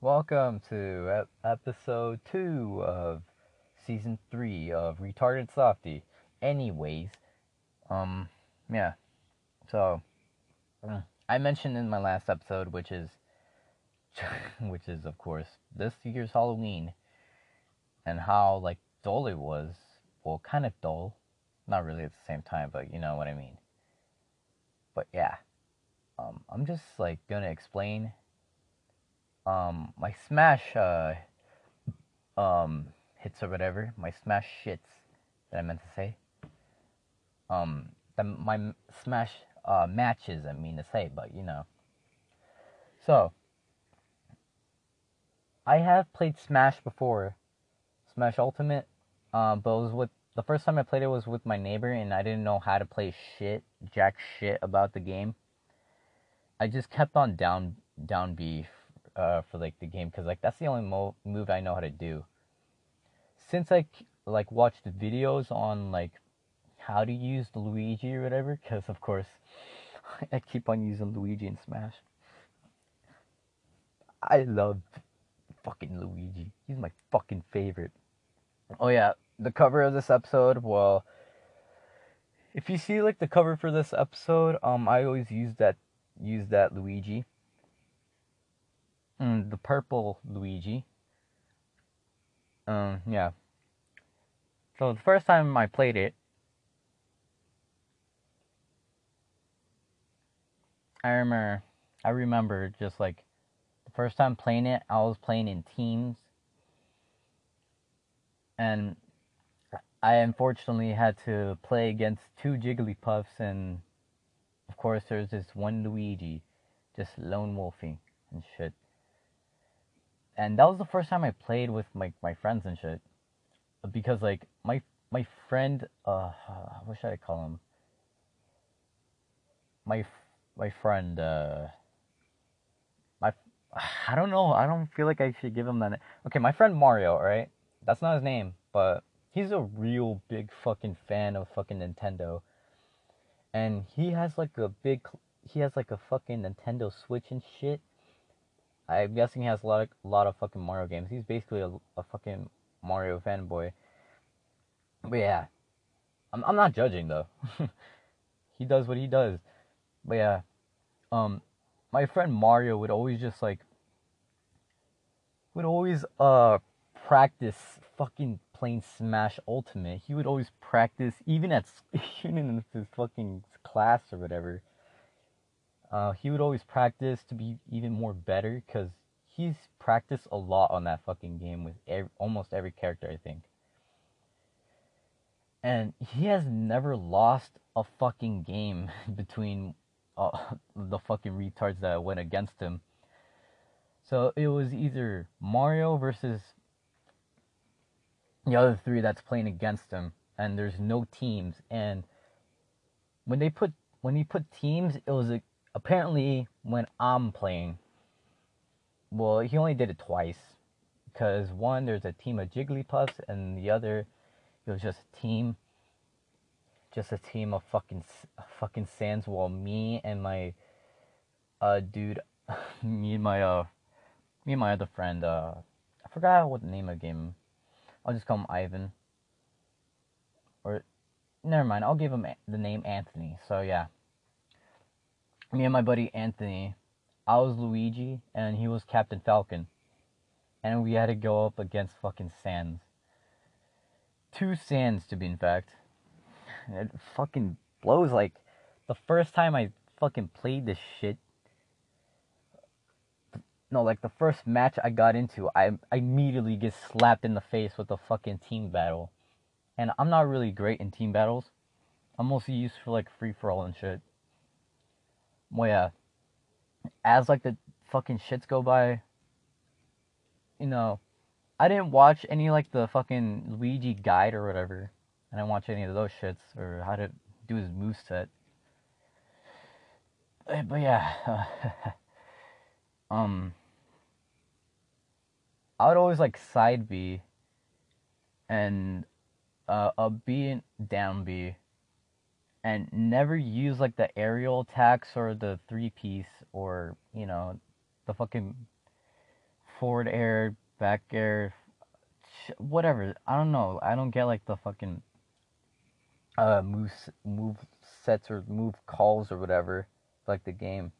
Welcome to episode two of season three of Retarded Softy. Anyways, um, yeah. So, mm, I mentioned in my last episode, which is, which is of course this year's Halloween, and how like dull it was. Well, kind of dull, not really at the same time, but you know what I mean. But yeah, um, I'm just like gonna explain um my smash uh um hits or whatever my smash shits that i meant to say um the, my smash uh matches i mean to say but you know. So i have played smash before smash ultimate um but it was with the first time i played it was with my neighbor and i didn't know how to play shit jack shit about the game. I just kept on down down B uh, for like the game because like that's the only mo- move I know how to do. Since I like watched videos on like how to use the Luigi or whatever, because of course I keep on using Luigi in Smash. I love fucking Luigi. He's my fucking favorite. Oh yeah, the cover of this episode. Well, if you see like the cover for this episode, um, I always use that use that Luigi Mm, the purple Luigi. Um, yeah. So the first time I played it, I remember, I remember just like the first time playing it, I was playing in teams, and I unfortunately had to play against two Jigglypuffs, and of course there's this one Luigi, just lone wolfing and shit and that was the first time I played with my my friends and shit. Because like my my friend, uh, what should I call him? My my friend, uh, my I don't know. I don't feel like I should give him that. Okay, my friend Mario. Right, that's not his name, but he's a real big fucking fan of fucking Nintendo, and he has like a big. He has like a fucking Nintendo Switch and shit I'm guessing he has a lot of a lot of fucking Mario games. He's basically a, a fucking Mario fanboy. But yeah, I'm I'm not judging though. he does what he does. But yeah, um, my friend Mario would always just like would always uh practice fucking playing Smash Ultimate. He would always practice even at even in his fucking class or whatever uh, he would always practice to be even more better because he's practiced a lot on that fucking game with every, almost every character, I think. And he has never lost a fucking game between uh, the fucking retards that went against him. So it was either Mario versus the other three that's playing against him, and there's no teams. And when they put when he put teams, it was a apparently when I'm playing, well, he only did it twice. Because one, there's a team of Jigglypuffs, and the other, it was just a team, just a team of fucking fucking Sans. While me and my uh dude, me and my uh, me and my other friend, uh, I forgot what the name of the game. I'll just call him Ivan. Or, never mind. I'll give him the name Anthony. So yeah me and my buddy Anthony, I was Luigi and he was Captain Falcon. And we had to go up against fucking Sans. Two Sans to be in fact. It fucking blows like the first time I fucking played this shit. No, like the first match I got into, I, I immediately get slapped in the face with a fucking team battle. And I'm not really great in team battles. I'm mostly used for like free for all and shit well, yeah, as like the fucking shits go by, you know, I didn't watch any like the fucking Luigi guide or whatever. I didn't watch any of those shits or how to do his move set. Eh, but yeah, um, I would always like side B and uh, a B and down B and never use like the aerial attacks or the three piece or you know the fucking forward air, back air, whatever. I don't know. I don't get like the fucking uh move move sets or move calls or whatever like the game.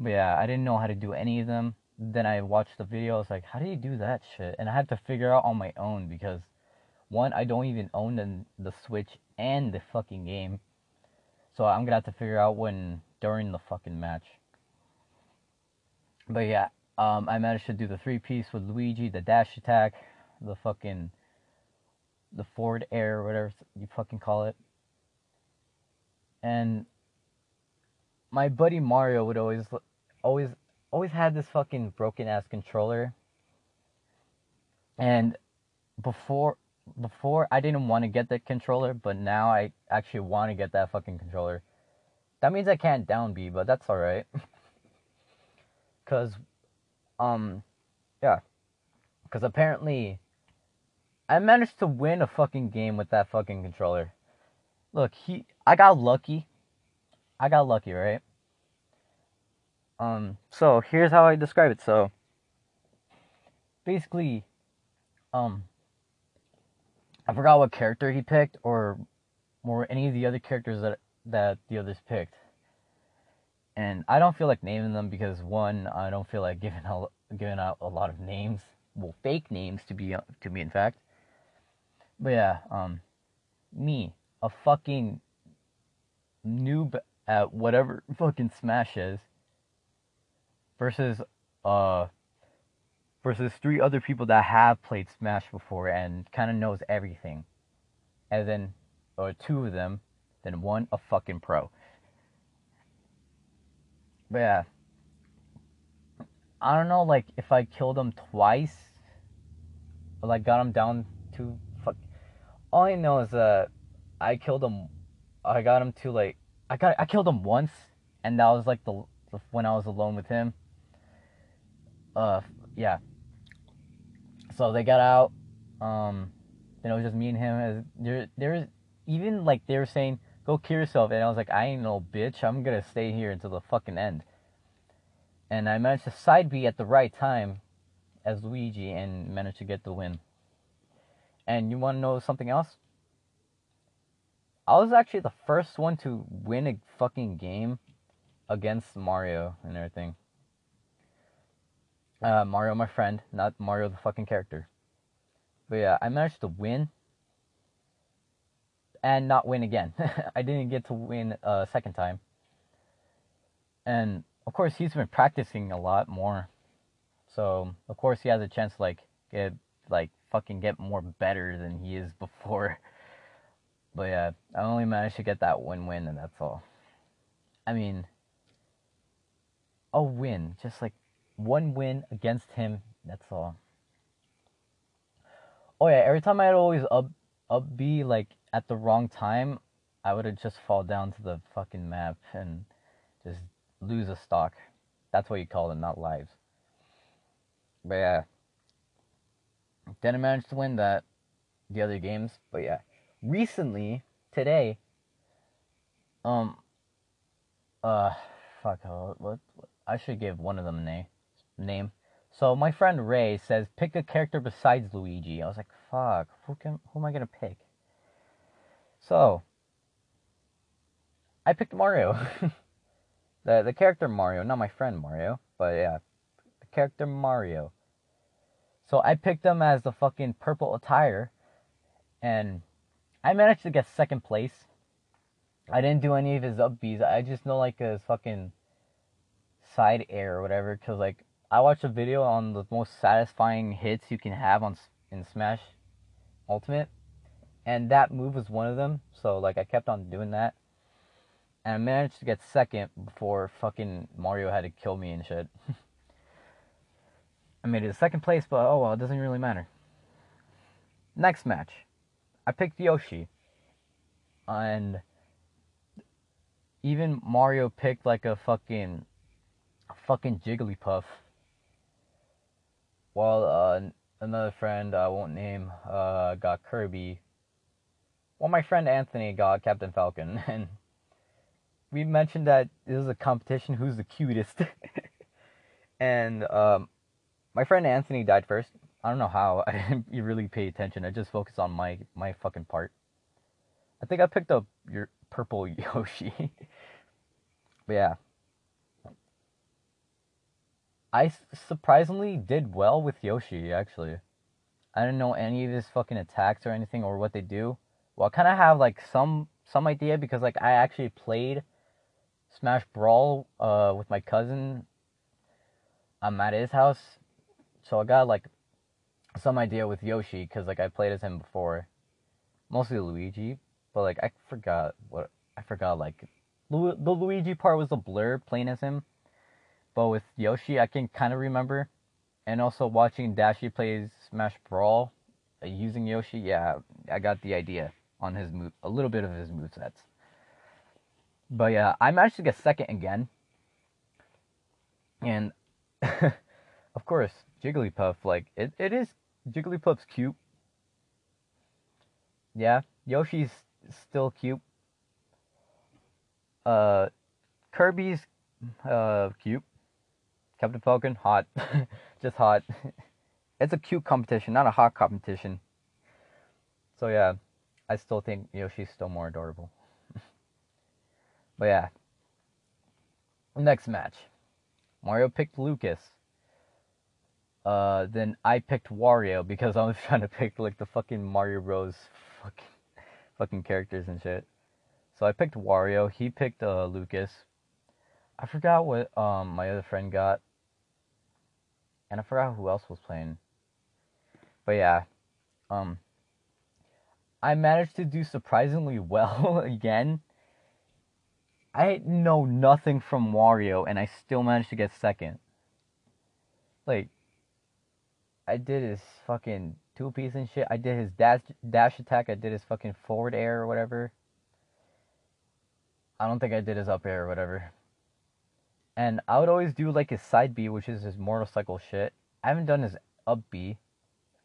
But yeah, I didn't know how to do any of them. Then I watched the video. I was like, how do you do that shit? And I had to figure out on my own because one, I don't even own the the Switch and the fucking game. So I'm gonna have to figure out when during the fucking match. But yeah, um, I managed to do the three piece with Luigi, the dash attack, the fucking the forward air, whatever you fucking call it. And my buddy Mario would always always always had this fucking broken ass controller. And before before I didn't want to get the controller, but now I actually want to get that fucking controller. That means I can't down B, but that's alright. Cause um yeah. Cause apparently I managed to win a fucking game with that fucking controller. Look, he I got lucky. I got lucky, right? Um so here's how I describe it. So basically um I forgot what character he picked or or any of the other characters that that the others picked. And I don't feel like naming them because one, I don't feel like giving out giving out a lot of names, well, fake names to be to be in fact. But yeah, um, me, a fucking noob at whatever fucking Smash is, versus uh, versus three other people that have played Smash before and kind of knows everything, and then or two of them, then one a fucking pro. But yeah, I don't know, like if I killed him twice, or like got him down to fuck. all I know is that I killed him. I got him to like I got I killed him once, and that was like the when I was alone with him. Uh, yeah. So they got out. Um, then it was just me and him. As there, there's even like they were saying, "Go kill yourself," and I was like, "I ain't no bitch. I'm gonna stay here until the fucking end." And I managed to side B at the right time as Luigi and managed to get the win. And you want to know something else? I was actually the first one to win a fucking game against Mario and everything. Uh, Mario, my friend, not Mario the fucking character. But yeah, I managed to win and not win again. I didn't get to win a second time. And of course, he's been practicing a lot more. So, of course, he has a chance to like get like fucking get more better than he is before. But yeah, I only managed to get that one win, and that's all. I mean, a win, just like one win against him. That's all. Oh yeah, every time I'd always up up B like at the wrong time, I would have just fall down to the fucking map and just lose a stock. That's what you call it, not lives. But yeah. Didn't manage to win that the other games, but yeah. Recently, today, um, uh, fuck, uh, what, what, I should give one of them an a name. So my friend Ray says pick a character besides Luigi. I was like, fuck, who can, who am I gonna pick? So, I picked Mario. the the character Mario, not my friend Mario, but yeah, the character Mario. So I picked him as the fucking purple attire, and I managed to get second place. I didn't do any of his up Bs. I just know like his fucking side air or whatever. Cause like I watched a video on the most satisfying hits you can have on in Smash Ultimate, and that move was one of them. So like I kept on doing that, and I managed to get second before fucking Mario had to kill me and shit. I made it to second place, but oh well, it doesn't really matter. Next match, I picked Yoshi, and even Mario picked like a fucking, a fucking Jigglypuff. While uh, another friend I won't name uh, got Kirby. Well, my friend Anthony got Captain Falcon, and we mentioned that this is a competition who's the cutest. and um, my friend Anthony died first. I don't know how. I didn't really pay attention. I just focused on my my fucking part. I think I picked up your purple Yoshi. but yeah. I surprisingly did well with Yoshi, actually. I didn't know any of his fucking attacks or anything or what they do. Well, I kind of have like some some idea because like I actually played Smash Brawl uh with my cousin. I'm at his house, so I got like some idea with Yoshi because like I played as him before, mostly Luigi, but like I forgot what I forgot like Lu- the Luigi part was a blur playing as him, but with Yoshi I can kind of remember, and also watching Dashie plays Smash Brawl uh, using Yoshi, yeah, I got the idea on his move, a little bit of his move sets. But yeah, I managed to get second again, and of course Jigglypuff, like it, it is Jigglypuff's cute. Yeah, Yoshi's still cute. Uh, Kirby's uh cute. Captain Falcon, hot, just hot. it's a cute competition, not a hot competition. So yeah, I still think Yoshi's still more adorable. but yeah. Next match. Mario picked Lucas. Uh, then I picked Wario because I was trying to pick like the fucking Mario Bros. fucking fucking characters and shit. So I picked Wario. He picked uh, Lucas. I forgot what um my other friend got, and I forgot who else was playing. But yeah, um, I managed to do surprisingly well again. I know nothing from Wario, and I still managed to get second. Like, I did his fucking two piece and shit. I did his dash dash attack. I did his fucking forward air or whatever. I don't think I did his up air or whatever. And I would always do like his side B, which is his motorcycle shit. I haven't done his up B.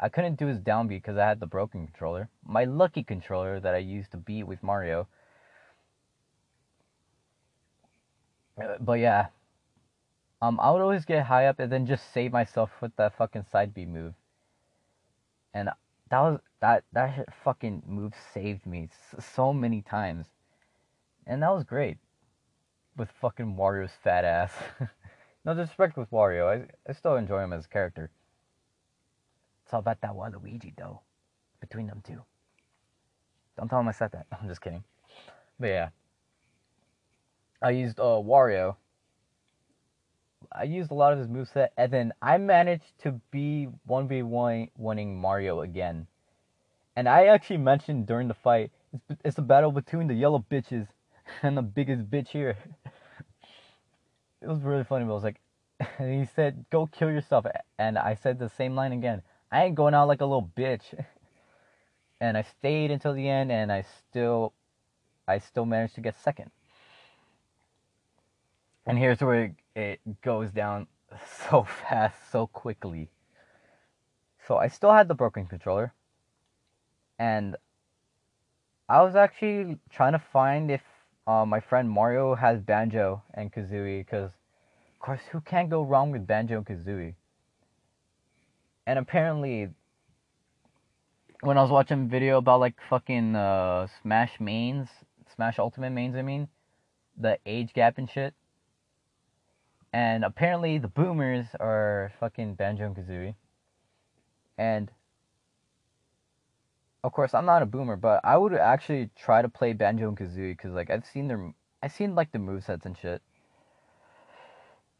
I couldn't do his down B because I had the broken controller. My lucky controller that I used to beat with Mario. Uh, but yeah. Um, I would always get high up and then just save myself with that fucking side B move. And that was that that fucking move saved me so many times. And that was great. With fucking Wario's fat ass. no disrespect with Wario. I, I still enjoy him as a character. It's all about that Waluigi though. Between them two. Don't tell him I said that. I'm just kidding. But yeah. I used uh, Wario. I used a lot of his moveset, and then I managed to be 1v1 winning Mario again. And I actually mentioned during the fight, it's, it's a battle between the yellow bitches and the biggest bitch here. It was really funny, but I was like, he said, go kill yourself. And I said the same line again. I ain't going out like a little bitch. and I stayed until the end, and I still, I still managed to get second. And here's where it goes down so fast, so quickly. So I still had the broken controller, and I was actually trying to find if uh, my friend Mario has Banjo and Kazooie, because of course, who can't go wrong with Banjo and Kazooie? And apparently, when I was watching a video about like fucking uh, Smash mains, Smash Ultimate mains, I mean, the age gap and shit. And apparently, the boomers are fucking Banjo and Kazooie. And of course, I'm not a boomer, but I would actually try to play Banjo and Kazooie because like I've seen their, I've seen like the move sets and shit.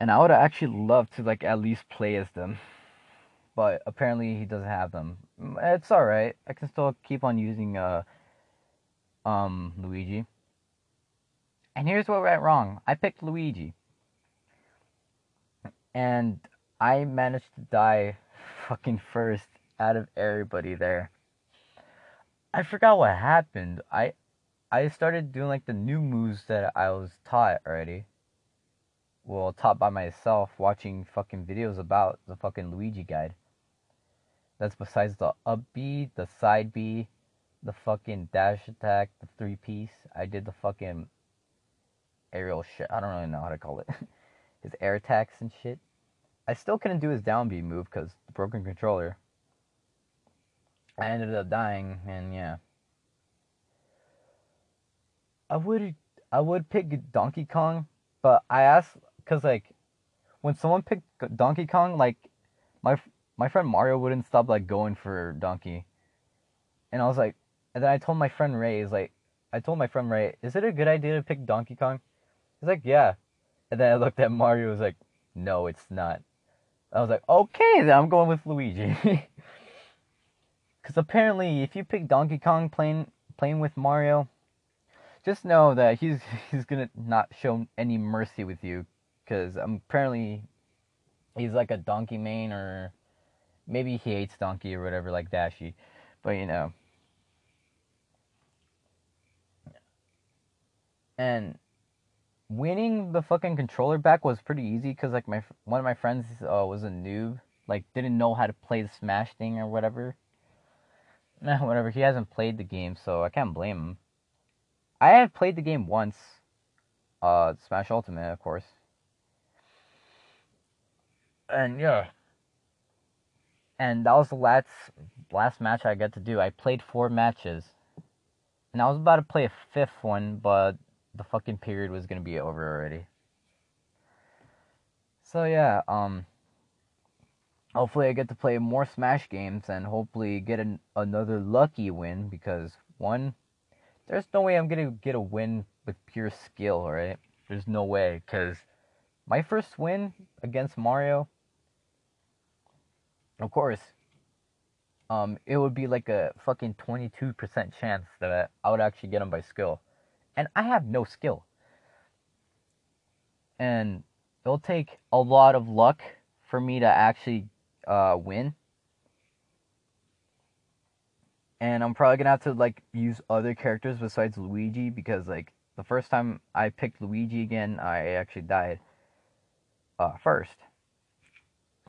And I would actually love to like at least play as them but apparently he doesn't have them. It's all right. I can still keep on using uh um Luigi. And here's what went wrong. I picked Luigi. And I managed to die fucking first out of everybody there. I forgot what happened. I I started doing like the new moves that I was taught already. Well, taught by myself watching fucking videos about the fucking Luigi guide. That's besides the up B, the side B, the fucking dash attack, the three piece. I did the fucking aerial shit. I don't really know how to call it. His air attacks and shit. I still couldn't do his down B move because the broken controller. I ended up dying, and yeah. I would I would pick Donkey Kong, but I asked because like when someone picked Donkey Kong, like my my friend Mario wouldn't stop like going for Donkey, and I was like, and then I told my friend Ray, is like, I told my friend Ray, is it a good idea to pick Donkey Kong? He's like, yeah, and then I looked at Mario, was like, no, it's not. I was like, okay, then I'm going with Luigi. Because apparently, if you pick Donkey Kong playing playing with Mario, just know that he's he's gonna not show any mercy with you. Because um, apparently, he's like a donkey main, or maybe he hates donkey or whatever, like Dashie. But you know. And winning the fucking controller back was pretty easy because like my one of my friends uh, was a noob, like didn't know how to play the Smash thing or whatever. Nah, whatever. He hasn't played the game, so I can't blame him. I have played the game once, uh, Smash Ultimate, of course. And yeah, and that was the last last match I got to do. I played four matches, and I was about to play a fifth one, but the fucking period was gonna be over already. So yeah, um, hopefully I get to play more Smash games and hopefully get an, another lucky win because one, there's no way I'm gonna get a win with pure skill, right? There's no way because my first win against Mario, of course, um, it would be like a fucking 22% chance that I would actually get him by skill and I have no skill. And it'll take a lot of luck for me to actually uh, win. And I'm probably gonna have to like use other characters besides Luigi because like the first time I picked Luigi again, I actually died uh, first.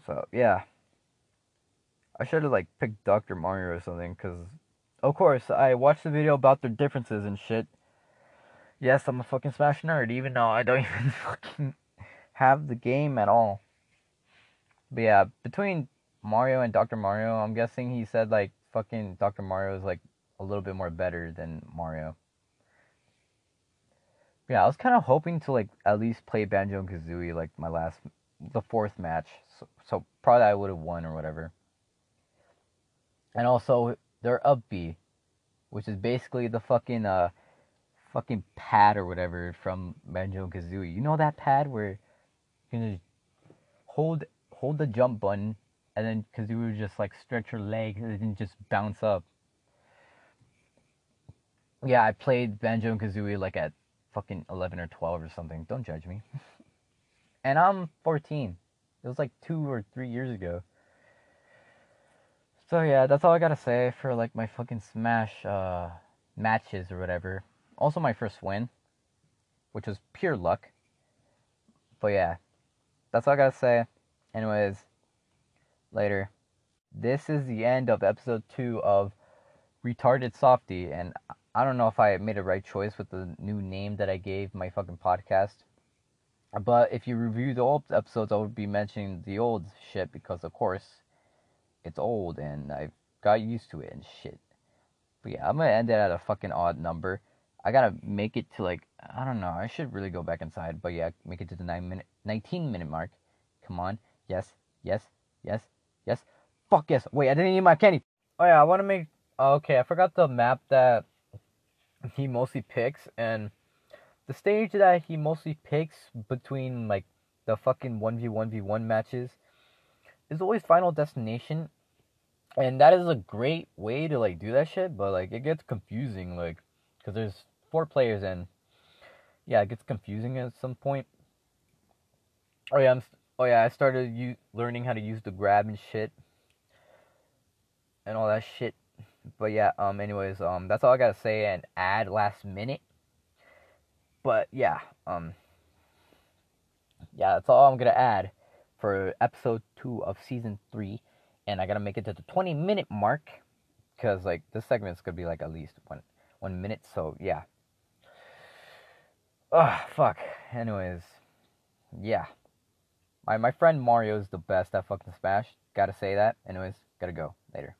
So yeah, I should have like picked Dr. Mario or something because, of course, I watched the video about their differences and shit Yes, I'm a fucking Smash nerd, even though I don't even fucking have the game at all. But yeah, between Mario and Dr. Mario, I'm guessing he said like fucking Dr. Mario is like a little bit more better than Mario. But yeah, I was kind of hoping to like at least play Banjo and Kazooie like my last, the fourth match. So, so probably I would have won or whatever. And also, they're up B, which is basically the fucking uh fucking pad or whatever from Banjo and Kazooie. You know that pad where you can just hold hold the jump button and then Kazooie would just like stretch her leg and just bounce up. Yeah, I played Banjo and Kazooie like at fucking 11 or 12 or something. Don't judge me. and I'm 14. It was like two or three years ago. So yeah, that's all I gotta say for like my fucking Smash uh, matches or whatever. Also, my first win, which was pure luck. But yeah, that's all I gotta say. Anyways, later. This is the end of episode two of Retarded Softy, and I don't know if I made a right choice with the new name that I gave my fucking podcast. But if you review the old episodes, I would be mentioning the old shit because, of course, it's old and I've got used to it and shit. But yeah, I'm gonna end it at a fucking odd number. I gotta make it to like I don't know. I should really go back inside, but yeah, make it to the nine minute, nineteen minute mark. Come on, yes, yes, yes, yes. Fuck yes. Wait, I didn't eat my candy. Oh yeah, I want to make. Oh, okay, I forgot the map that he mostly picks, and the stage that he mostly picks between like the fucking one v one v one matches is always Final Destination, and that is a great way to like do that shit. But like it gets confusing, like because there's four players in. Yeah, it gets confusing at some point. Oh yeah, I'm, oh yeah, I started u- learning how to use the grab and shit, and all that shit. But yeah, um, anyways, um, that's all I gotta say and add last minute. But yeah, um, yeah, that's all I'm gonna add for episode two of season three, and I gotta make it to the 20 minute mark, cause like this segment's gonna be like at least one one minute. So yeah. Ugh, fuck. Anyways, yeah. My my friend Mario is the best at fucking Smash. Gotta say that. Anyways, gotta go later.